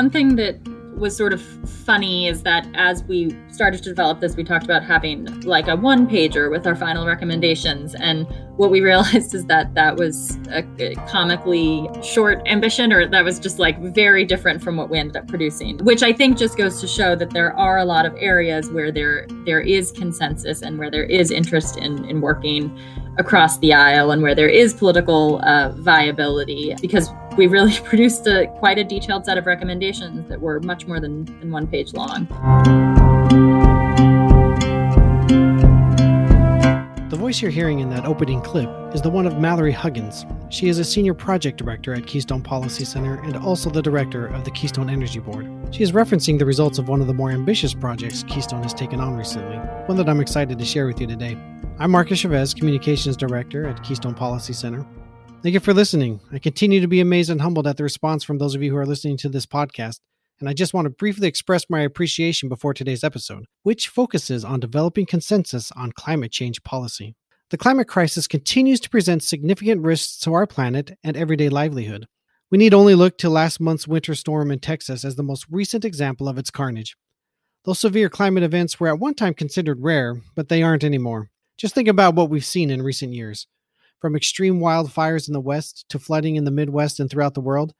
one thing that was sort of funny is that as we started to develop this, we talked about having like a one pager with our final recommendations. And what we realized is that that was a, comically short ambition, or that was just like very different from what we ended up producing, which I think just goes to show that there are a lot of areas where there there is consensus and where there is interest in, in working across the aisle and where there is political uh, viability because we really produced a, quite a detailed set of recommendations that were much more than, than one page long. The voice you're hearing in that opening clip is the one of Mallory Huggins. She is a senior project director at Keystone Policy Center and also the director of the Keystone Energy Board. She is referencing the results of one of the more ambitious projects Keystone has taken on recently, one that I'm excited to share with you today. I'm Marcus Chavez, Communications Director at Keystone Policy Center. Thank you for listening. I continue to be amazed and humbled at the response from those of you who are listening to this podcast. And I just want to briefly express my appreciation before today's episode, which focuses on developing consensus on climate change policy. The climate crisis continues to present significant risks to our planet and everyday livelihood. We need only look to last month's winter storm in Texas as the most recent example of its carnage. Those severe climate events were at one time considered rare, but they aren't anymore. Just think about what we've seen in recent years from extreme wildfires in the West to flooding in the Midwest and throughout the world,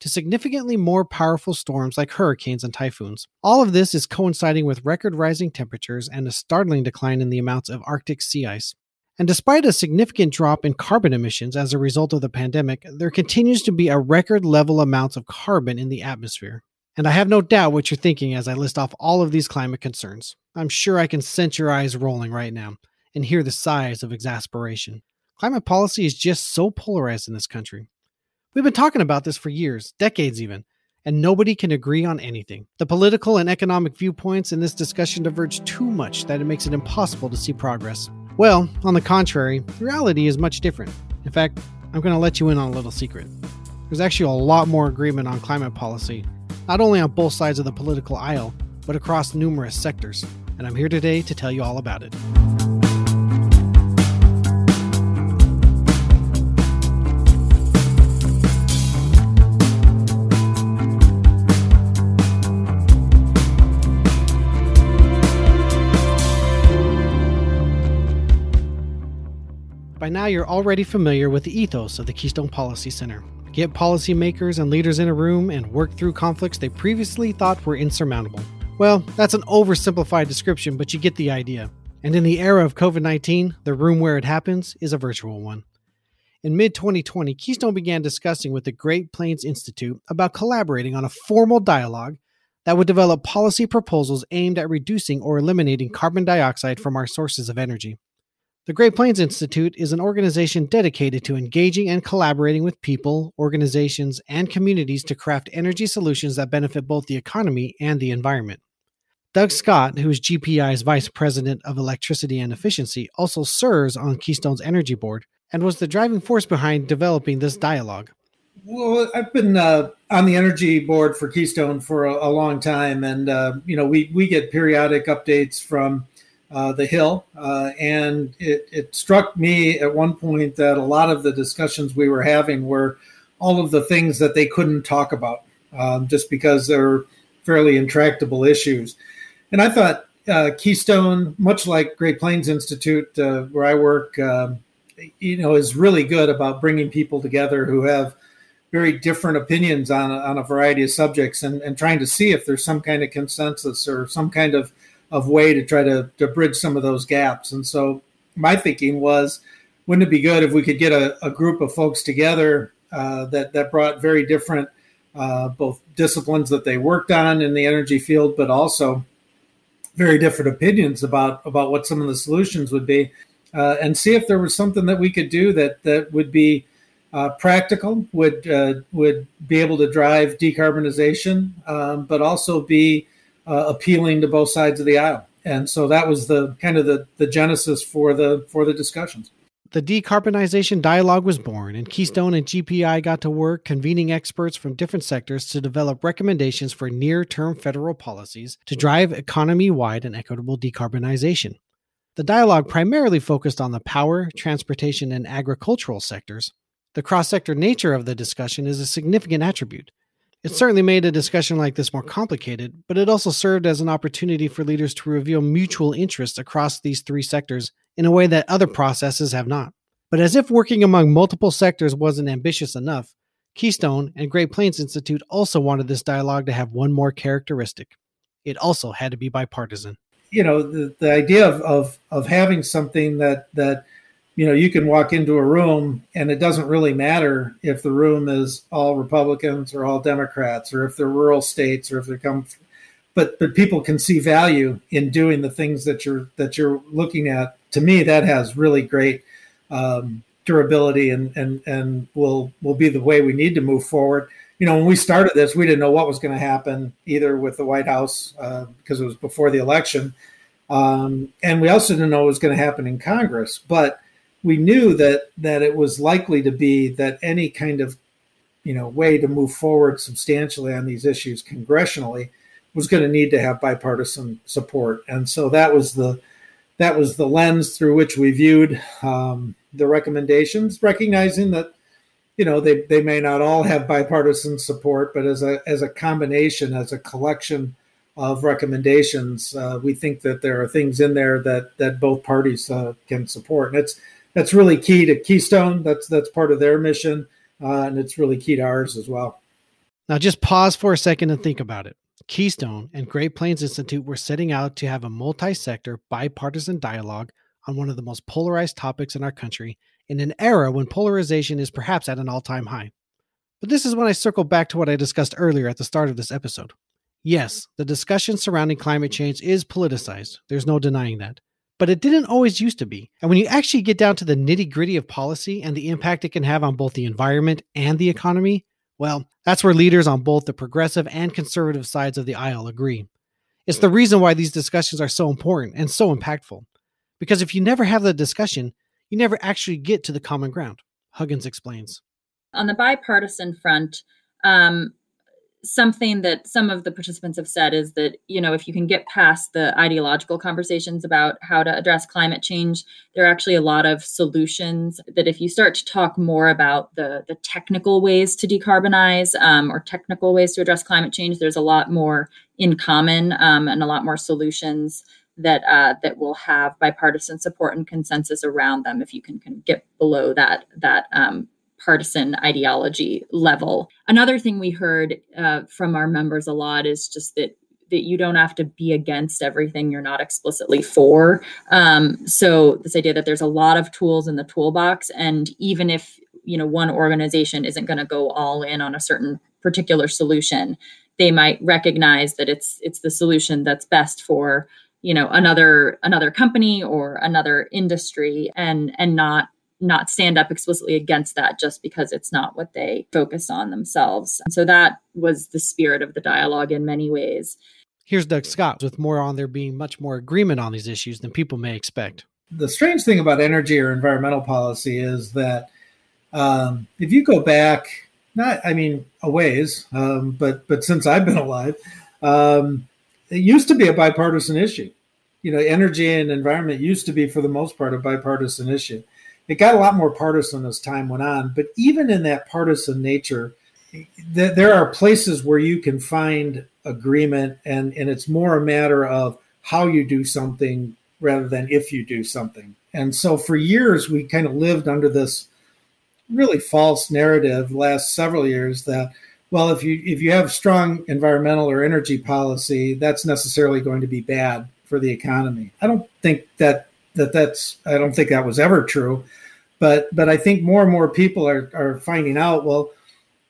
to significantly more powerful storms like hurricanes and typhoons. All of this is coinciding with record rising temperatures and a startling decline in the amounts of Arctic sea ice. And despite a significant drop in carbon emissions as a result of the pandemic, there continues to be a record level amounts of carbon in the atmosphere. And I have no doubt what you're thinking as I list off all of these climate concerns. I'm sure I can sense your eyes rolling right now and hear the sighs of exasperation. Climate policy is just so polarized in this country. We've been talking about this for years, decades even, and nobody can agree on anything. The political and economic viewpoints in this discussion diverge too much that it makes it impossible to see progress. Well, on the contrary, reality is much different. In fact, I'm going to let you in on a little secret. There's actually a lot more agreement on climate policy, not only on both sides of the political aisle, but across numerous sectors. And I'm here today to tell you all about it. Now, you're already familiar with the ethos of the Keystone Policy Center. Get policymakers and leaders in a room and work through conflicts they previously thought were insurmountable. Well, that's an oversimplified description, but you get the idea. And in the era of COVID 19, the room where it happens is a virtual one. In mid 2020, Keystone began discussing with the Great Plains Institute about collaborating on a formal dialogue that would develop policy proposals aimed at reducing or eliminating carbon dioxide from our sources of energy. The Great Plains Institute is an organization dedicated to engaging and collaborating with people, organizations, and communities to craft energy solutions that benefit both the economy and the environment. Doug Scott, who is GPI's Vice President of Electricity and Efficiency, also serves on Keystone's Energy Board and was the driving force behind developing this dialogue. Well, I've been uh, on the energy board for Keystone for a, a long time, and uh, you know we we get periodic updates from uh, the Hill. Uh, and it, it, struck me at one point that a lot of the discussions we were having were all of the things that they couldn't talk about um, just because they're fairly intractable issues. And I thought uh, Keystone, much like Great Plains Institute, uh, where I work, um, you know, is really good about bringing people together who have very different opinions on, on a variety of subjects and, and trying to see if there's some kind of consensus or some kind of of way to try to, to bridge some of those gaps. And so my thinking was, wouldn't it be good if we could get a, a group of folks together uh, that that brought very different uh, both disciplines that they worked on in the energy field, but also very different opinions about about what some of the solutions would be, uh, and see if there was something that we could do that that would be uh, practical, would uh, would be able to drive decarbonization, um, but also be uh, appealing to both sides of the aisle. And so that was the kind of the, the genesis for the for the discussions. The decarbonization dialogue was born, and Keystone and GPI got to work convening experts from different sectors to develop recommendations for near term federal policies to drive economy wide and equitable decarbonization. The dialogue primarily focused on the power, transportation, and agricultural sectors. The cross sector nature of the discussion is a significant attribute. It certainly made a discussion like this more complicated, but it also served as an opportunity for leaders to reveal mutual interest across these three sectors in a way that other processes have not. But as if working among multiple sectors wasn't ambitious enough, Keystone and Great Plains Institute also wanted this dialogue to have one more characteristic. It also had to be bipartisan. You know, the, the idea of, of, of having something that, that you know you can walk into a room and it doesn't really matter if the room is all republicans or all democrats or if they're rural states or if they come but but people can see value in doing the things that you're that you're looking at. To me that has really great um, durability and and and will will be the way we need to move forward. You know when we started this we didn't know what was going to happen either with the white house uh, because it was before the election. Um, and we also didn't know what was going to happen in congress but we knew that that it was likely to be that any kind of you know way to move forward substantially on these issues congressionally was going to need to have bipartisan support. And so that was the that was the lens through which we viewed um, the recommendations recognizing that you know they, they may not all have bipartisan support but as a as a combination as a collection of recommendations uh, we think that there are things in there that that both parties uh, can support. And it's that's really key to Keystone. That's that's part of their mission, uh, and it's really key to ours as well. Now, just pause for a second and think about it. Keystone and Great Plains Institute were setting out to have a multi-sector, bipartisan dialogue on one of the most polarized topics in our country in an era when polarization is perhaps at an all-time high. But this is when I circle back to what I discussed earlier at the start of this episode. Yes, the discussion surrounding climate change is politicized. There's no denying that but it didn't always used to be. And when you actually get down to the nitty gritty of policy and the impact it can have on both the environment and the economy, well, that's where leaders on both the progressive and conservative sides of the aisle agree. It's the reason why these discussions are so important and so impactful. Because if you never have the discussion, you never actually get to the common ground, Huggins explains. On the bipartisan front, um, something that some of the participants have said is that you know if you can get past the ideological conversations about how to address climate change there are actually a lot of solutions that if you start to talk more about the the technical ways to decarbonize um, or technical ways to address climate change there's a lot more in common um, and a lot more solutions that uh, that will have bipartisan support and consensus around them if you can, can get below that that um, partisan ideology level. Another thing we heard uh, from our members a lot is just that that you don't have to be against everything you're not explicitly for. Um, so this idea that there's a lot of tools in the toolbox, and even if you know one organization isn't going to go all in on a certain particular solution, they might recognize that it's it's the solution that's best for you know another another company or another industry, and and not not stand up explicitly against that just because it's not what they focus on themselves. And so that was the spirit of the dialogue in many ways. Here's Doug Scott with more on there being much more agreement on these issues than people may expect. The strange thing about energy or environmental policy is that um, if you go back, not I mean a ways, um, but but since I've been alive, um, it used to be a bipartisan issue. You know, energy and environment used to be, for the most part, a bipartisan issue it got a lot more partisan as time went on. But even in that partisan nature, th- there are places where you can find agreement, and, and it's more a matter of how you do something rather than if you do something. And so for years, we kind of lived under this really false narrative last several years that well if you if you have strong environmental or energy policy that's necessarily going to be bad for the economy i don't think that that that's I don't think that was ever true, but but I think more and more people are are finding out. Well,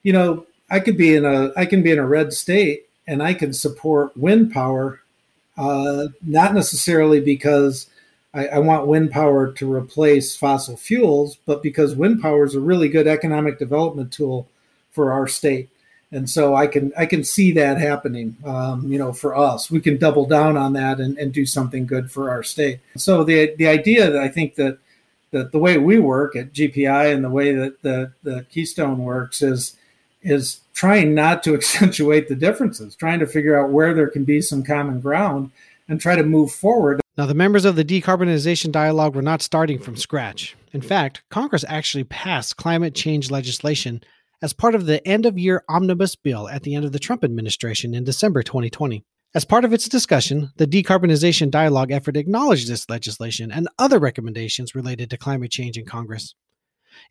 you know, I could be in a I can be in a red state and I can support wind power, uh, not necessarily because I, I want wind power to replace fossil fuels, but because wind power is a really good economic development tool for our state and so I can I can see that happening. Um, you know, for us, we can double down on that and, and do something good for our state. So the the idea that I think that that the way we work at GPI and the way that the the Keystone works is is trying not to accentuate the differences, trying to figure out where there can be some common ground and try to move forward. Now, the members of the decarbonization dialogue were not starting from scratch. In fact, Congress actually passed climate change legislation as part of the end of year omnibus bill at the end of the Trump administration in December 2020. As part of its discussion, the decarbonization dialogue effort acknowledged this legislation and other recommendations related to climate change in Congress.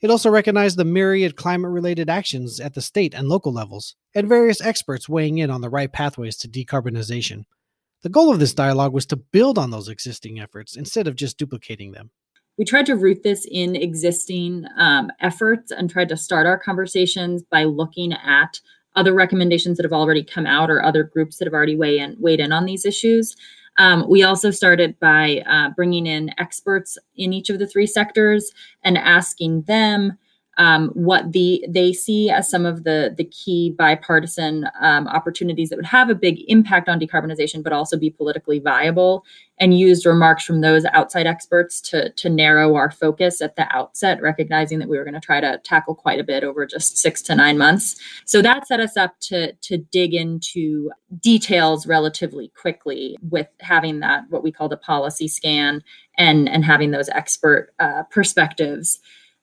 It also recognized the myriad climate related actions at the state and local levels, and various experts weighing in on the right pathways to decarbonization. The goal of this dialogue was to build on those existing efforts instead of just duplicating them. We tried to root this in existing um, efforts and tried to start our conversations by looking at other recommendations that have already come out or other groups that have already weighed in, weighed in on these issues. Um, we also started by uh, bringing in experts in each of the three sectors and asking them um, what the they see as some of the the key bipartisan um, opportunities that would have a big impact on decarbonization, but also be politically viable, and used remarks from those outside experts to to narrow our focus at the outset, recognizing that we were going to try to tackle quite a bit over just six to nine months. So that set us up to to dig into details relatively quickly with having that what we call the policy scan and and having those expert uh, perspectives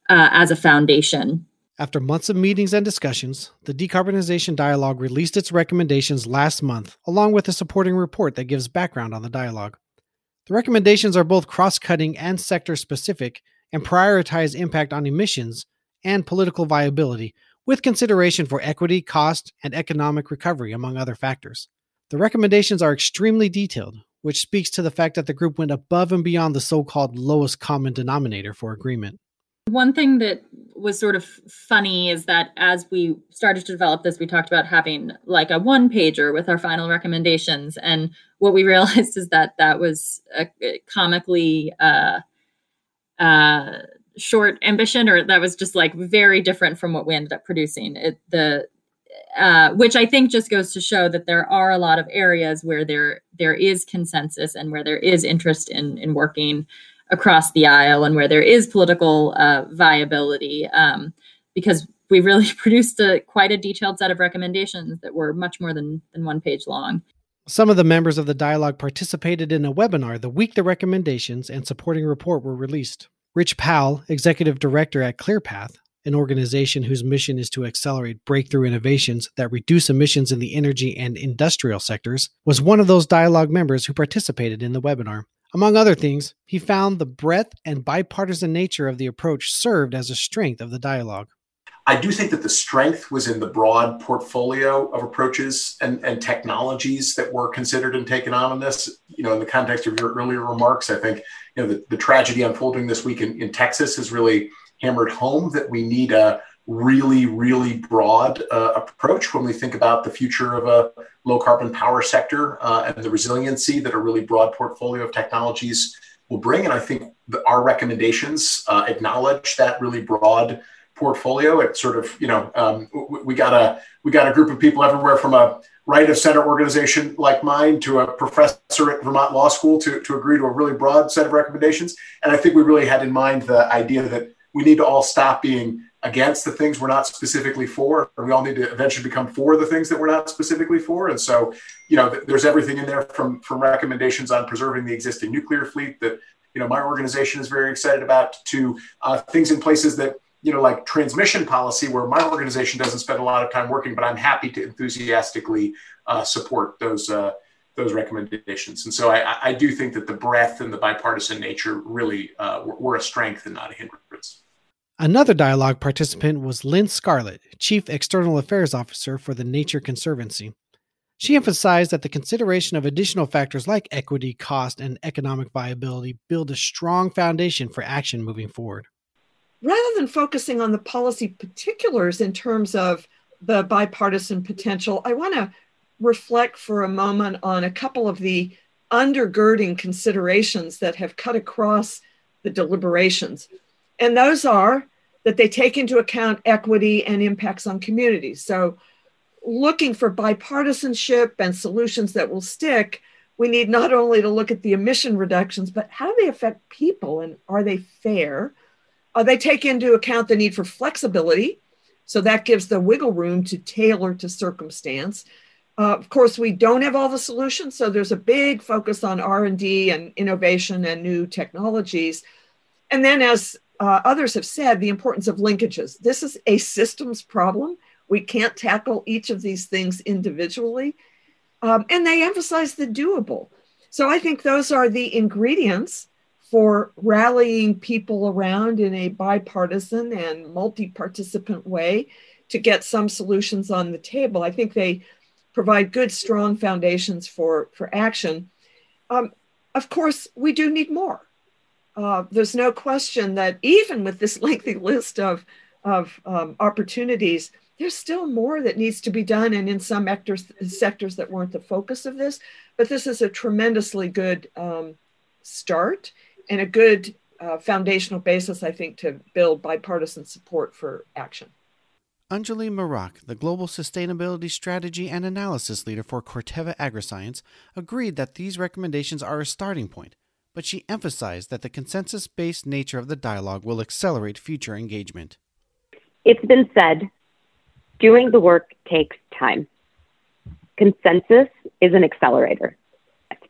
uh, as a foundation. After months of meetings and discussions, the Decarbonization Dialogue released its recommendations last month, along with a supporting report that gives background on the dialogue. The recommendations are both cross cutting and sector specific and prioritize impact on emissions and political viability, with consideration for equity, cost, and economic recovery, among other factors. The recommendations are extremely detailed, which speaks to the fact that the group went above and beyond the so called lowest common denominator for agreement. One thing that was sort of funny is that as we started to develop this, we talked about having like a one pager with our final recommendations. And what we realized is that that was a comically uh, uh, short ambition, or that was just like very different from what we ended up producing. It, the uh, which I think just goes to show that there are a lot of areas where there there is consensus and where there is interest in in working across the aisle and where there is political uh, viability, um, because we really produced a, quite a detailed set of recommendations that were much more than, than one page long. Some of the members of the dialogue participated in a webinar the week the recommendations and supporting report were released. Rich Powell, executive director at ClearPath, an organization whose mission is to accelerate breakthrough innovations that reduce emissions in the energy and industrial sectors, was one of those dialogue members who participated in the webinar. Among other things, he found the breadth and bipartisan nature of the approach served as a strength of the dialogue. I do think that the strength was in the broad portfolio of approaches and, and technologies that were considered and taken on in this. You know, in the context of your earlier remarks, I think you know the, the tragedy unfolding this week in, in Texas has really hammered home that we need a really, really broad uh, approach when we think about the future of a low carbon power sector uh, and the resiliency that a really broad portfolio of technologies will bring. And I think our recommendations uh, acknowledge that really broad portfolio. It sort of, you know, um, we, got a we got a group of people everywhere from a right of center organization like mine to a professor at Vermont Law School to, to agree to a really broad set of recommendations. And I think we really had in mind the idea that we need to all stop being against the things we're not specifically for. We all need to eventually become for the things that we're not specifically for. And so, you know, there's everything in there from, from recommendations on preserving the existing nuclear fleet that, you know, my organization is very excited about to uh, things in places that, you know, like transmission policy, where my organization doesn't spend a lot of time working, but I'm happy to enthusiastically uh, support those uh, those recommendations. And so I, I, do think that the breadth and the bipartisan nature really uh, were a strength and not a hindrance. Another dialogue participant was Lynn Scarlett, Chief External Affairs Officer for the Nature Conservancy. She emphasized that the consideration of additional factors like equity, cost, and economic viability build a strong foundation for action moving forward. Rather than focusing on the policy particulars in terms of the bipartisan potential, I want to reflect for a moment on a couple of the undergirding considerations that have cut across the deliberations. And those are that they take into account equity and impacts on communities. So, looking for bipartisanship and solutions that will stick, we need not only to look at the emission reductions, but how do they affect people and are they fair? Uh, they take into account the need for flexibility. So that gives the wiggle room to tailor to circumstance. Uh, of course, we don't have all the solutions, so there's a big focus on R&D and innovation and new technologies. And then as uh, others have said, the importance of linkages. This is a systems problem. We can't tackle each of these things individually. Um, and they emphasize the doable. So I think those are the ingredients for rallying people around in a bipartisan and multi participant way to get some solutions on the table. I think they provide good, strong foundations for, for action. Um, of course, we do need more. Uh, there's no question that even with this lengthy list of, of um, opportunities, there's still more that needs to be done, and in some sectors, sectors that weren't the focus of this. But this is a tremendously good um, start and a good uh, foundational basis, I think, to build bipartisan support for action. Anjali Marak, the Global Sustainability Strategy and Analysis Leader for Corteva Agriscience, agreed that these recommendations are a starting point, but she emphasized that the consensus based nature of the dialogue will accelerate future engagement. It's been said doing the work takes time. Consensus is an accelerator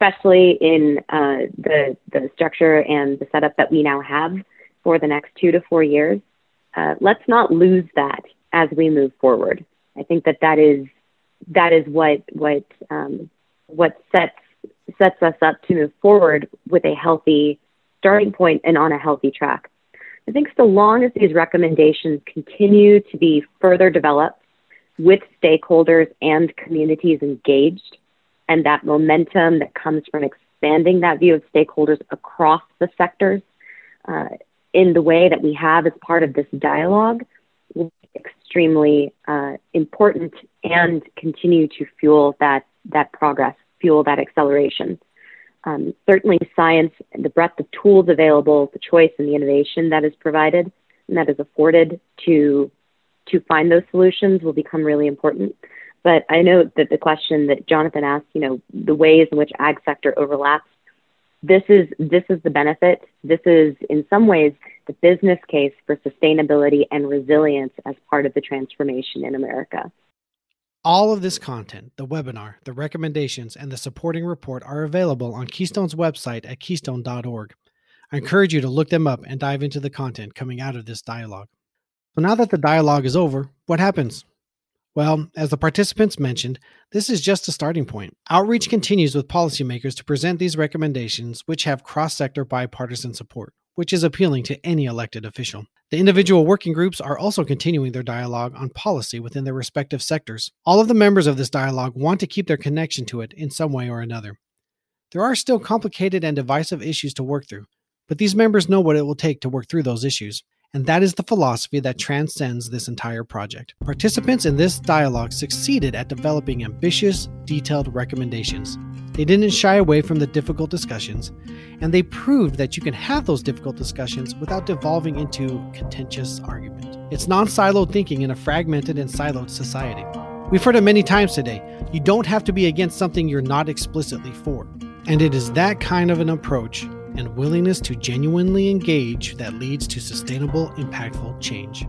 especially in uh, the the structure and the setup that we now have for the next two to four years. Uh, let's not lose that as we move forward. I think that that is that is what what um, what sets sets us up to move forward with a healthy starting point and on a healthy track. I think so long as these recommendations continue to be further developed with stakeholders and communities engaged, and that momentum that comes from expanding that view of stakeholders across the sectors uh, in the way that we have as part of this dialogue will be extremely uh, important and continue to fuel that, that progress, fuel that acceleration. Um, certainly, science, and the breadth of tools available, the choice and the innovation that is provided and that is afforded to to find those solutions will become really important. But I know that the question that Jonathan asked, you know, the ways in which ag sector overlaps, this is this is the benefit. This is in some ways the business case for sustainability and resilience as part of the transformation in America. All of this content, the webinar, the recommendations, and the supporting report are available on Keystone's website at keystone.org. I encourage you to look them up and dive into the content coming out of this dialogue. So now that the dialogue is over, what happens? Well, as the participants mentioned, this is just a starting point. Outreach continues with policymakers to present these recommendations, which have cross sector bipartisan support, which is appealing to any elected official. The individual working groups are also continuing their dialogue on policy within their respective sectors. All of the members of this dialogue want to keep their connection to it in some way or another. There are still complicated and divisive issues to work through, but these members know what it will take to work through those issues and that is the philosophy that transcends this entire project. Participants in this dialogue succeeded at developing ambitious, detailed recommendations. They didn't shy away from the difficult discussions, and they proved that you can have those difficult discussions without devolving into contentious argument. It's non siloed thinking in a fragmented and siloed society. We've heard it many times today you don't have to be against something you're not explicitly for. And it is that kind of an approach and willingness to genuinely engage that leads to sustainable, impactful change.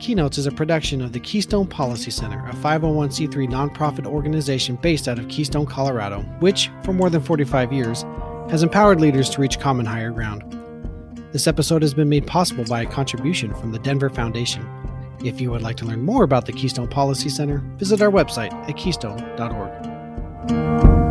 Keynotes is a production of the Keystone Policy Center, a 501c3 nonprofit organization based out of Keystone, Colorado, which, for more than 45 years, has empowered leaders to reach common higher ground. This episode has been made possible by a contribution from the Denver Foundation. If you would like to learn more about the Keystone Policy Center, visit our website at keystone.org.